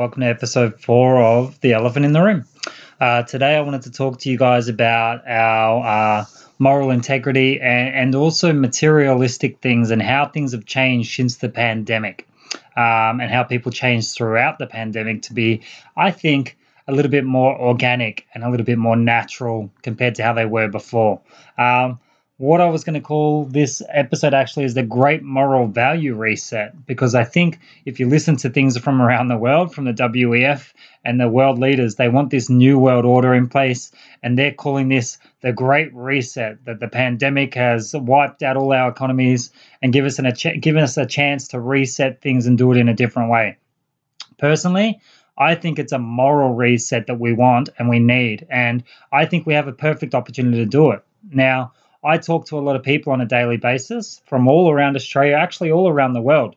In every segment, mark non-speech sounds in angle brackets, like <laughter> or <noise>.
Welcome to episode four of The Elephant in the Room. Uh, today, I wanted to talk to you guys about our uh, moral integrity and, and, also materialistic things and how things have changed since the pandemic um, and how people changed throughout the pandemic to be, I think, a little bit more organic and a little bit more natural compared to how they were before. Um, what I was going to call this episode actually is the Great Moral Value Reset, because I think if you listen to things from around the world, from the WEF and the world leaders, they want this new world order in place, and they're calling this the Great Reset. That the pandemic has wiped out all our economies and give us an, a given us a chance to reset things and do it in a different way. Personally, I think it's a moral reset that we want and we need, and I think we have a perfect opportunity to do it now I talk to a lot of people on a daily basis from all around Australia, actually all around the world.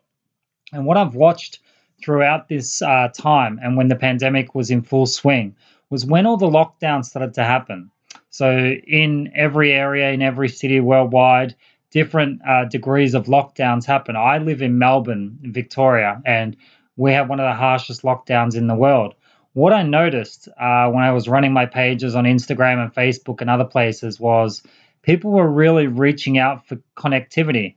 And what I've watched throughout this uh, time and when the pandemic was in full swing was when all the lockdowns started to happen. So, in every area, in every city worldwide, different uh, degrees of lockdowns happen. I live in Melbourne, Victoria, and we have one of the harshest lockdowns in the world. What I noticed uh, when I was running my pages on Instagram and Facebook and other places was people were really reaching out for connectivity.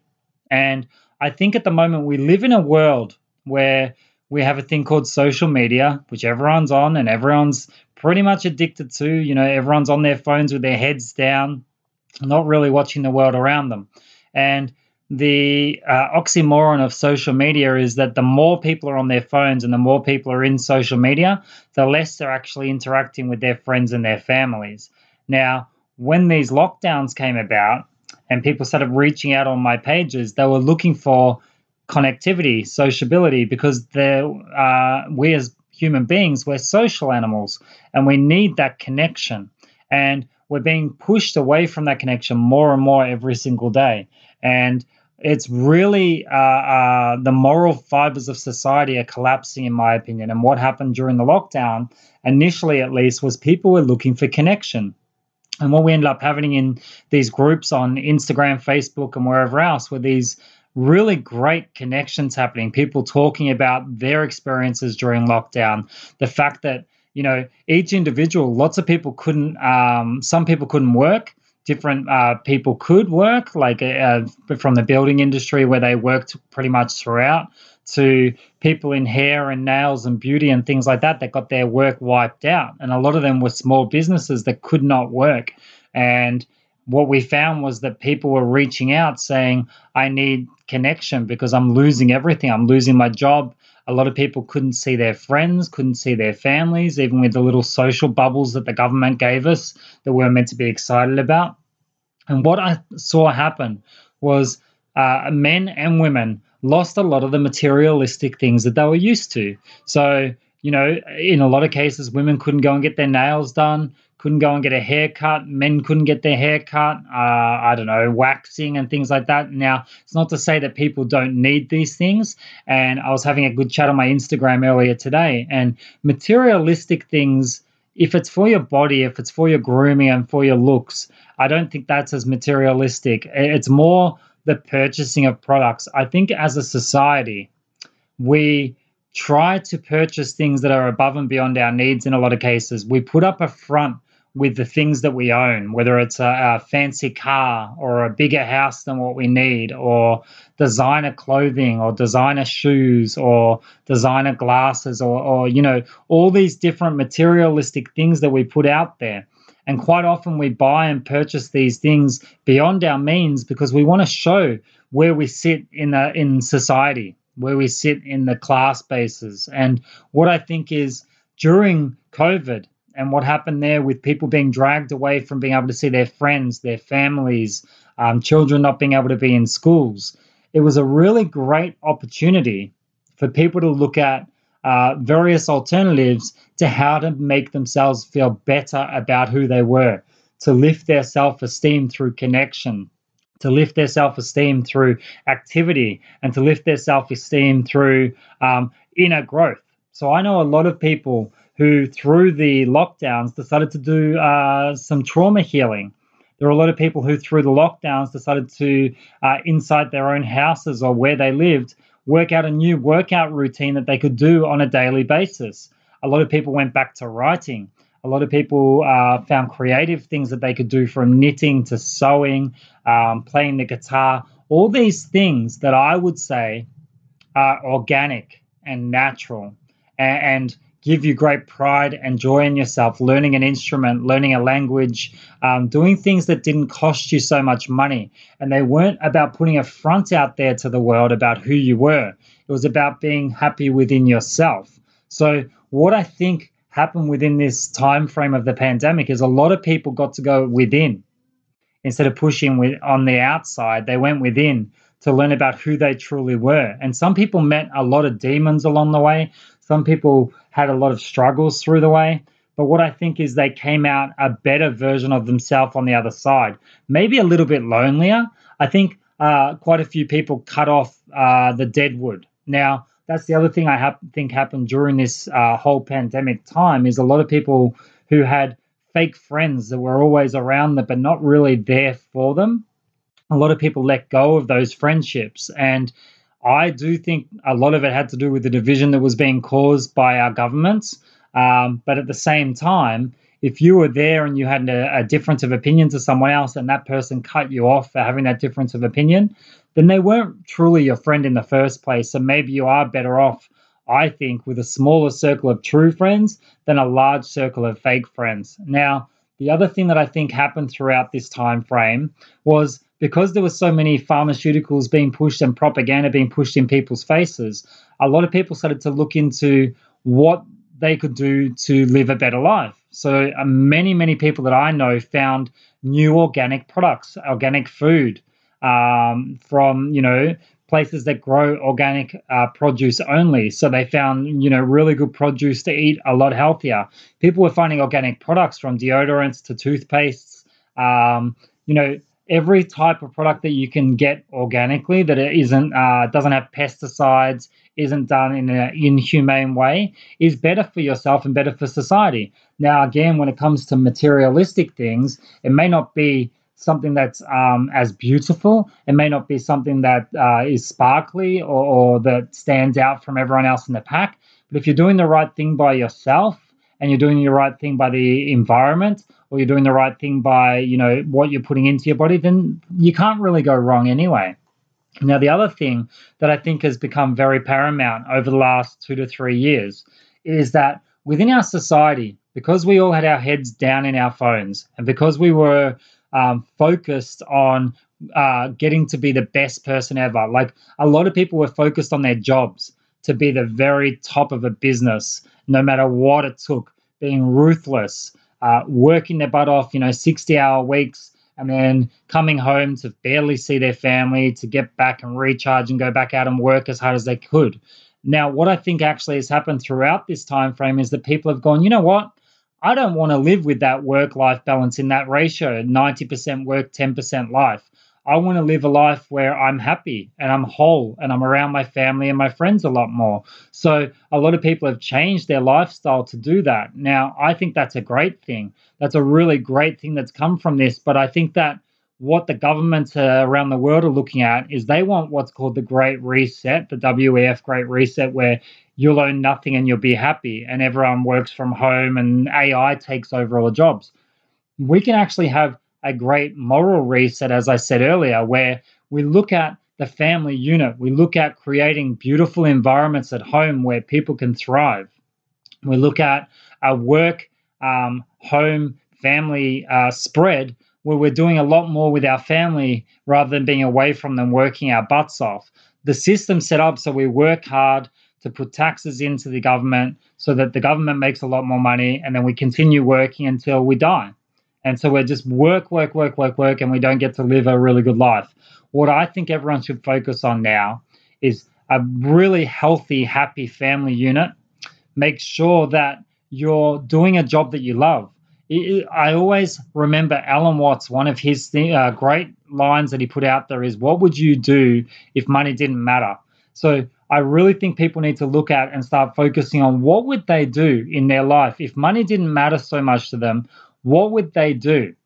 And I think at the moment we live in a world where we have a thing called social media, which everyone's on and everyone's pretty much addicted to. You know, everyone's on their phones with their heads down, not really watching the world around them. And the uh, oxymoron of social media is that the more people are on their phones and the more people are in social media, the less they're actually interacting with their friends and their families. Now, when these lockdowns came about and people started reaching out on my pages, they were looking for connectivity, sociability, because uh, we as human beings, we're social animals and we need that connection. And we're being pushed away from that connection more and more every single day. And it's really uh, uh, the moral fibers of society are collapsing, in my opinion. And what happened during the lockdown, initially at least, was people were looking for connection. And what we ended up having in these groups on Instagram, Facebook, and wherever else were these really great connections happening. People talking about their experiences during lockdown. The fact that, you know, each individual, lots of people couldn't, um, some people couldn't work. Different uh, people could work, like uh, from the building industry where they worked pretty much throughout to people in hair and nails and beauty and things like that that got their work wiped out. And a lot of them were small businesses that could not work. And what we found was that people were reaching out saying, I need connection because I'm losing everything. I'm losing my job. A lot of people couldn't see their friends, couldn't see their families, even with the little social bubbles that the government gave us that we were meant to be excited about. And what I saw happen was uh, men and women lost a lot of the materialistic things that they were used to. So, you know, in a lot of cases, women couldn't go and get their nails done, couldn't go and get a haircut. Men couldn't get their hair cut. Uh, I don't know, waxing and things like that. Now, it's not to say that people don't need these things. And I was having a good chat on my Instagram earlier today, and materialistic things. If it's for your body, if it's for your grooming and for your looks, I don't think that's as materialistic. It's more the purchasing of products. I think as a society, we try to purchase things that are above and beyond our needs in a lot of cases. We put up a front with the things that we own, whether it's a, a, fancy car or a bigger house than what we need, or designer clothing, or designer shoes, or designer glasses, or, or you know, all these different materialistic things that we put out there. And quite often we buy and purchase these things beyond our means because we want to show where we sit in the, in society, where we sit in the class bases. And what I think is during COVID and what happened there with people being dragged away from being able to see their friends, their families, um, children not being able to be in schools, it was a really great opportunity for people to look at uh, various alternatives to how to make themselves feel better about who they were, to lift their self esteem through connection, to lift their self esteem through activity, and to lift their self esteem through um, inner growth. So I know a lot of people who, through the lockdowns, decided to do uh, some trauma healing. There are a lot of people who, through the lockdowns, decided to, uh, inside their own houses or where they lived, work out a new workout routine that they could do on a daily basis. A lot of people went back to writing. A lot of people uh, found creative things that they could do from knitting to sewing, um, playing the guitar, all these things that I would say are organic and natural and, and give you great pride and joy in yourself, learning an instrument, learning a language, um, doing things that didn't cost you so much money. And they weren't about putting a front out there to the world about who you were, it was about being happy within yourself. So, what I think happened within this time frame of the pandemic is a lot of people got to go within instead of pushing with, on the outside they went within to learn about who they truly were and some people met a lot of demons along the way some people had a lot of struggles through the way. But what I think is they came out a better version of themselves on the other side. Maybe a little bit lonelier. I think uh, quite a few people cut off uh, the deadwood. Now, that's the other thing I ha- think happened during this uh, whole pandemic time is a lot of people who had fake friends that were always around them but not really there for them. A lot of people let go of those friendships and I do think a lot of it had to do with the division that was being caused by our governments. Um, but at the same time, if you were there and you had a, a, difference of opinion to someone else and that person cut you off for having that difference of opinion, then they weren't truly your friend in the first place. So maybe you are better off, I think, with a smaller circle of true friends than a large circle of fake friends. Now, the other thing that I think happened throughout this time frame was because there were so many pharmaceuticals being pushed and propaganda being pushed in people's faces, a lot of people started to look into what they could do to live a better life. So uh, many, many people that I know found new organic products, organic food um, from you know places that grow organic uh, produce only. So they found you know really good produce to eat, a lot healthier. People were finding organic products from deodorants to toothpastes. Um, you know every type of product that you can get organically that it isn't uh, doesn't have pesticides isn't done in an inhumane way is better for yourself and better for society. Now again when it comes to materialistic things it may not be something that's um, as beautiful. It may not be something that uh, is sparkly or, or that stands out from everyone else in the pack. But if you're doing the right thing by yourself and you're doing the right thing by the environment or you're doing the right thing by you know what you're putting into your body then you can't really go wrong anyway. Now the other thing that i think has become very paramount over the last two to three years is that within our society because we all had our heads down in our phones and because we were um, focused on uh, getting to be the best person ever like a lot of people were focused on their jobs to be the very top of a business no matter what it took, being ruthless, uh, working their butt off, you know, 60 hour weeks, and then coming home to barely see their family, to get back and recharge and go back out and work as hard as they could. Now, what I think actually has happened throughout this time frame is that people have gone, you know what? I don't want to live with that work life balance in that ratio 90% work, 10% life. I want to live a life where I'm happy and I'm whole and I'm around my family and my friends a lot more. So, a lot of people have changed their lifestyle to do that. Now, I think that's a great thing. That's a really great thing that's come from this. But I think that what the governments around the world are looking at is they want what's called the Great Reset, the WEF Great Reset, where you'll own nothing and you'll be happy and everyone works from home and AI takes over all the jobs. We can actually have a great moral reset, as I said earlier, where we look at the family unit, we look at creating beautiful environments at home where people can thrive. We look at a work, um, home, family uh, spread where we're doing a lot more with our family rather than being away from them working our butts off. The system set up so we work hard to put taxes into the government so that the government makes a lot more money and then we continue working until we die. And so we're just work, work, work, work, work, and we don't get to live a really good life. What I think everyone should focus on now is a really healthy, happy family unit. Make sure that you're doing a job that you love. I always remember Alan Watts, one of his uh, great lines that he put out there is, What would you do if money didn't matter? So I really think people need to look at and start focusing on what would they do in their life if money didn't matter so much to them what would they do?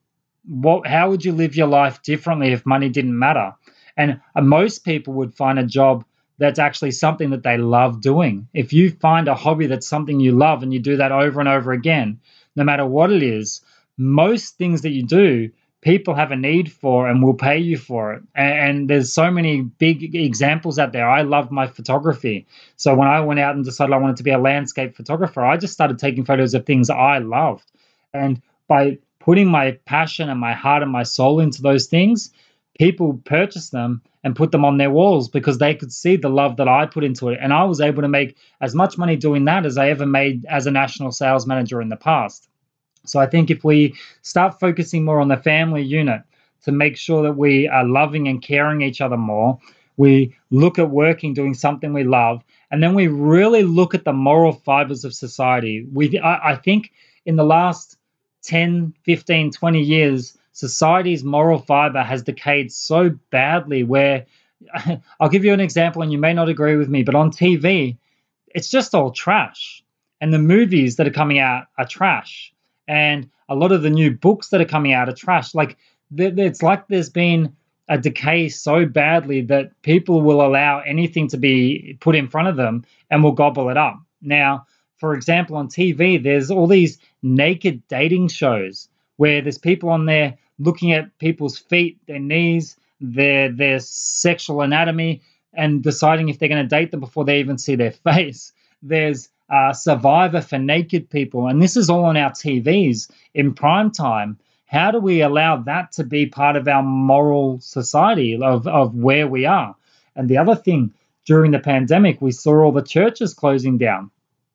What, how would you live your life differently if money didn't matter? And uh, most people would find a job that's actually something that they love doing. If you find a hobby that's something you love and you do that over and over again, no matter what it is, most things that you do, people have a need for and will pay you for it. And, and, there's so many big examples out there. I love my photography. So when I went out and decided I wanted to be a landscape photographer, I just started taking photos of things I loved. And by putting my passion and my heart and my soul into those things, people purchased them and put them on their walls because they could see the love that I put into it. And I was able to make as much money doing that as I ever made as a national sales manager in the past. So I think if we start focusing more on the family unit to make sure that we are loving and caring each other more, we look at working, doing something we love, and then we really look at the moral fibers of society. We, I, I think in the last 10, 15, 20 years, society's moral fiber has decayed so badly where <laughs> I'll give you an example, and you may not agree with me, but on TV, it's just all trash. And the movies that are coming out are trash. And a lot of the new books that are coming out are trash. Like, it's like there's been a decay so badly that people will allow anything to be put in front of them and will gobble it up. Now, for example, on TV, there's all these naked dating shows where there's people on there looking at people's feet, their knees, their their sexual anatomy, and deciding if they're going to date them before they even see their <laughs> face. There's uh, Survivor for naked people, and this is all on our TVs in prime time. How do we allow that to be part of our moral society of, of where we are? And the other thing, during the pandemic, we saw all the churches closing down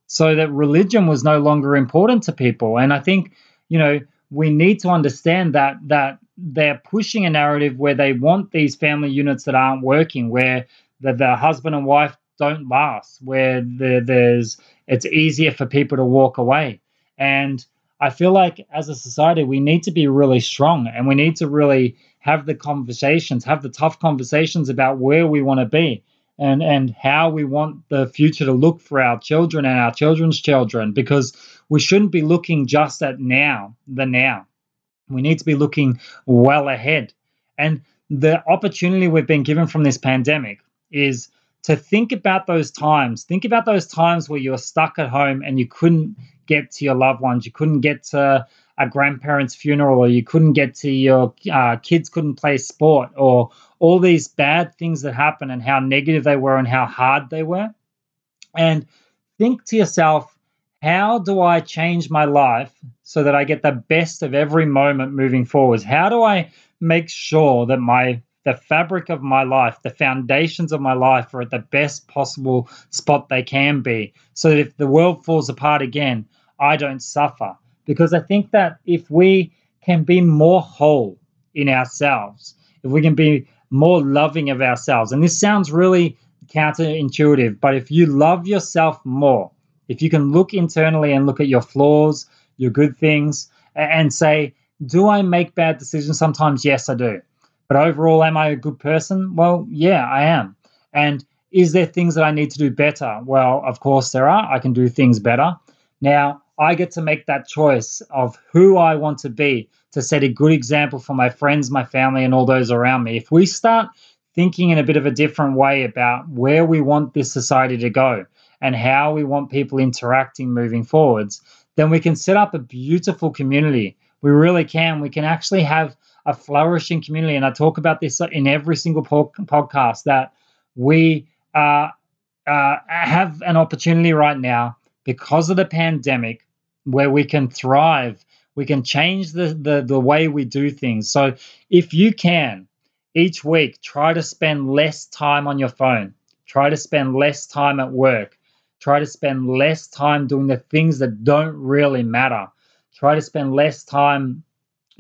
so that religion was no longer important to people. And I think, you know, we need to understand that that they're pushing a narrative where they want these family units that aren't working, where the, the husband and wife don't last, where the, there's it's easier for people to walk away. And I feel like as a society, we need to be really strong and we need to really have the conversations, have the tough conversations about where we want to be and and how we want the future to look for our children and our children's children because we shouldn't be looking just at now the now. We need to be looking well ahead. And the opportunity we've been given from this pandemic is to think about those times. Think about those times where you're stuck at home and you couldn't get to your loved ones. You couldn't get to a grandparent's funeral or you couldn't get to your uh, kids couldn't play sport or all these bad things that happen and how negative they were and how hard they were. And think to yourself how do i change my life so that i get the best of every moment moving forwards? How do i make sure that my the fabric of my life the foundations of my life are at the best possible spot they can be so that if the world falls apart again i don't suffer because I think that if we can be more whole in ourselves, if we can be more loving of ourselves, and this sounds really counterintuitive, but if you love yourself more, if you can look internally and look at your flaws, your good things, and say, do I make bad decisions? Sometimes, yes, I do. But overall, am I a good person? Well, yeah, I am. And is there things that I need to do better? Well, of course, there are. I can do things better. Now, I get to make that choice of who I want to be to set a good example for my friends, my family, and all those around me. If we start thinking in a bit of a different way about where we want this society to go and how we want people interacting moving forwards, then we can set up a beautiful community. We really can. We can actually have a flourishing community. And I talk about this in every single po- podcast that we uh, uh, have an opportunity right now because of the pandemic where we can thrive. We can change the, the the way we do things. So if you can each week try to spend less time on your phone. Try to spend less time at work. Try to spend less time doing the things that don't really matter. Try to spend less time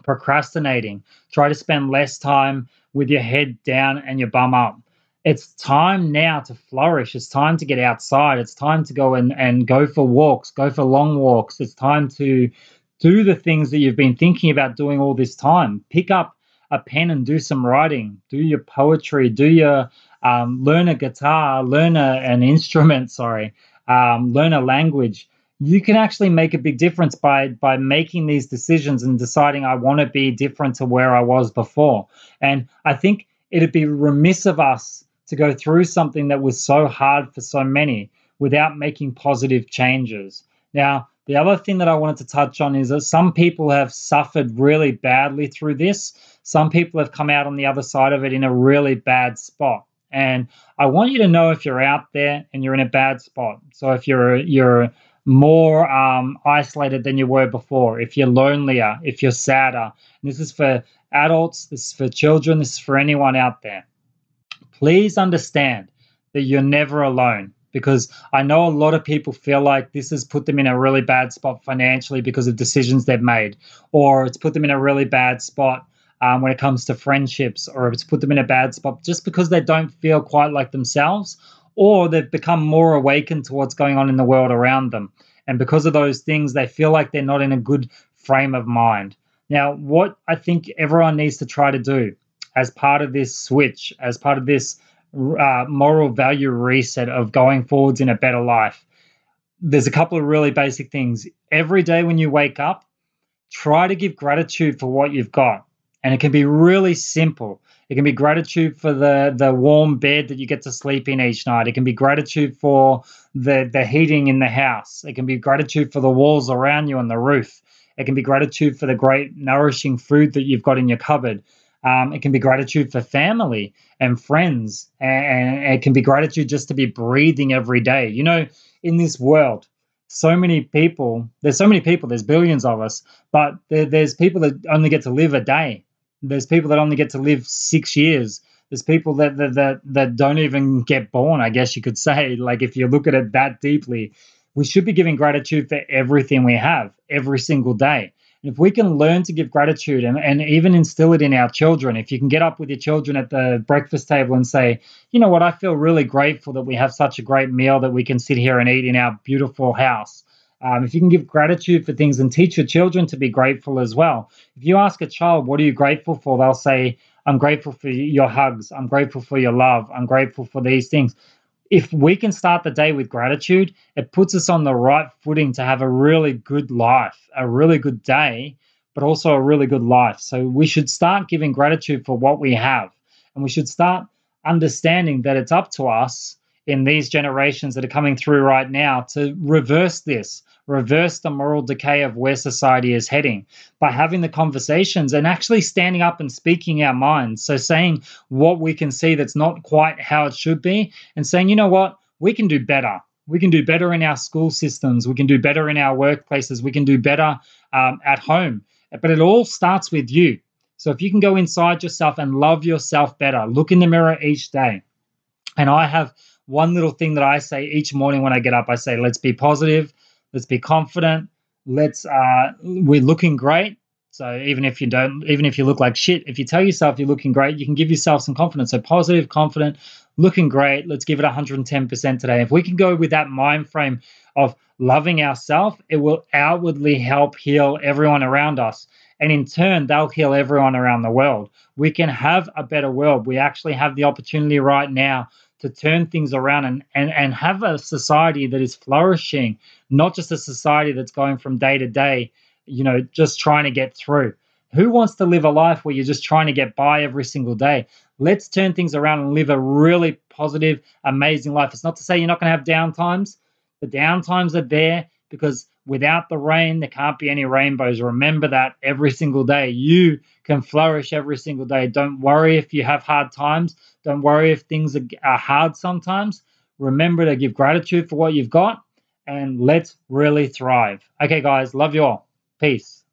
procrastinating. Try to spend less time with your head down and your bum up it's time now to flourish. It's time to get outside. It's time to go and, and go for walks, go for long walks. It's time to do the things that you've been thinking about doing all this time. Pick up a pen and do some writing, do your poetry, do your um, learn a guitar, learn a, an instrument, sorry, um, learn a language. You can actually make a big difference by by making these decisions and deciding I want to be different to where I was before. And I think it'd be remiss of us to go through something that was so hard for so many without making positive changes. Now, the other thing that I wanted to touch on is that some people have suffered really badly through this. Some people have come out on the other side of it in a really bad spot. And I want you to know if you're out there and you're in a bad spot. So if you're you're more um, isolated than you were before, if you're lonelier, if you're sadder, and this is for adults, this is for children, this is for anyone out there. Please understand that you're never alone because I know a lot of people feel like this has put them in a really bad spot financially because of decisions they've made, or it's put them in a really bad spot um, when it comes to friendships, or it's put them in a bad spot just because they don't feel quite like themselves, or they've become more awakened to what's going on in the world around them. And because of those things, they feel like they're not in a good frame of mind. Now, what I think everyone needs to try to do as part of this switch, as part of this uh, moral value reset of going forwards in a better life. There's a couple of really basic things. Every day when you wake up, try to give gratitude for what you've got. And it can be really simple. It can be gratitude for the, the warm bed that you get to sleep in each night. It can be gratitude for the, the heating in the house. It can be gratitude for the walls around you and the roof. It can be gratitude for the great nourishing food that you've got in your cupboard. Um, it can be gratitude for family and friends, and, it can be gratitude just to be breathing every day. You know, in this world, so many people, there's so many people, there's billions of us, but there, there's people that only get to live a day. There's people that only get to live six years. There's people that, that that that don't even get born, I guess you could say. <laughs> Like if you look at it that deeply, we should be giving gratitude for everything we have every single day if we can learn to give gratitude and, and even instill it in our children, if you can get up with your children at the breakfast table and say, you know what, I feel really grateful that we have such a great meal that we can sit here and eat in our beautiful house. Um, if you can give gratitude for things and teach your children to be grateful as well. If you ask a child, what are you grateful for? They'll say, I'm grateful for your hugs. I'm grateful for your love. I'm grateful for these things if we can start the day with gratitude, it puts us on the right footing to have a really good life, a really good day, but also a really good life. So we should start giving gratitude for what we have. And we should start understanding that it's up to us in these generations that are coming through right now to reverse this, reverse the moral decay of where society is heading by having the conversations and actually standing up and speaking our minds. So, saying what we can see that's not quite how it should be, and saying, you know what, we can do better. We can do better in our school systems. We can do better in our workplaces. We can do better um, at home. But it all starts with you. So, if you can go inside yourself and love yourself better, look in the mirror each day. And I have one little thing that I say each morning when I get up. I say, let's be positive, let's be confident, let's uh, we're looking great. So even if you don't, even if you look like shit, if you tell yourself you're looking great, you can give yourself some confidence. So positive, confident, looking great. Let's give it 110% today. If we can go with that mind frame of loving ourselves, it will outwardly help heal everyone around us. And in turn, they'll heal everyone around the world. We can have a better world. We actually have the opportunity right now to turn things around and, and, and have a society that is flourishing, not just a society that's going from day to day, you know, just trying to get through. Who wants to live a life where you're just trying to get by every single day? Let's turn things around and live a really positive, amazing life. It's not to say you're not going to have downtimes. The downtimes are there because without the rain, there can't be any rainbows. Remember that every single day. You can flourish every single day. Don't worry if you have hard times. Don't worry if things are, hard sometimes. Remember to give gratitude for what you've got and let's really thrive. Okay, guys, love you all. Peace.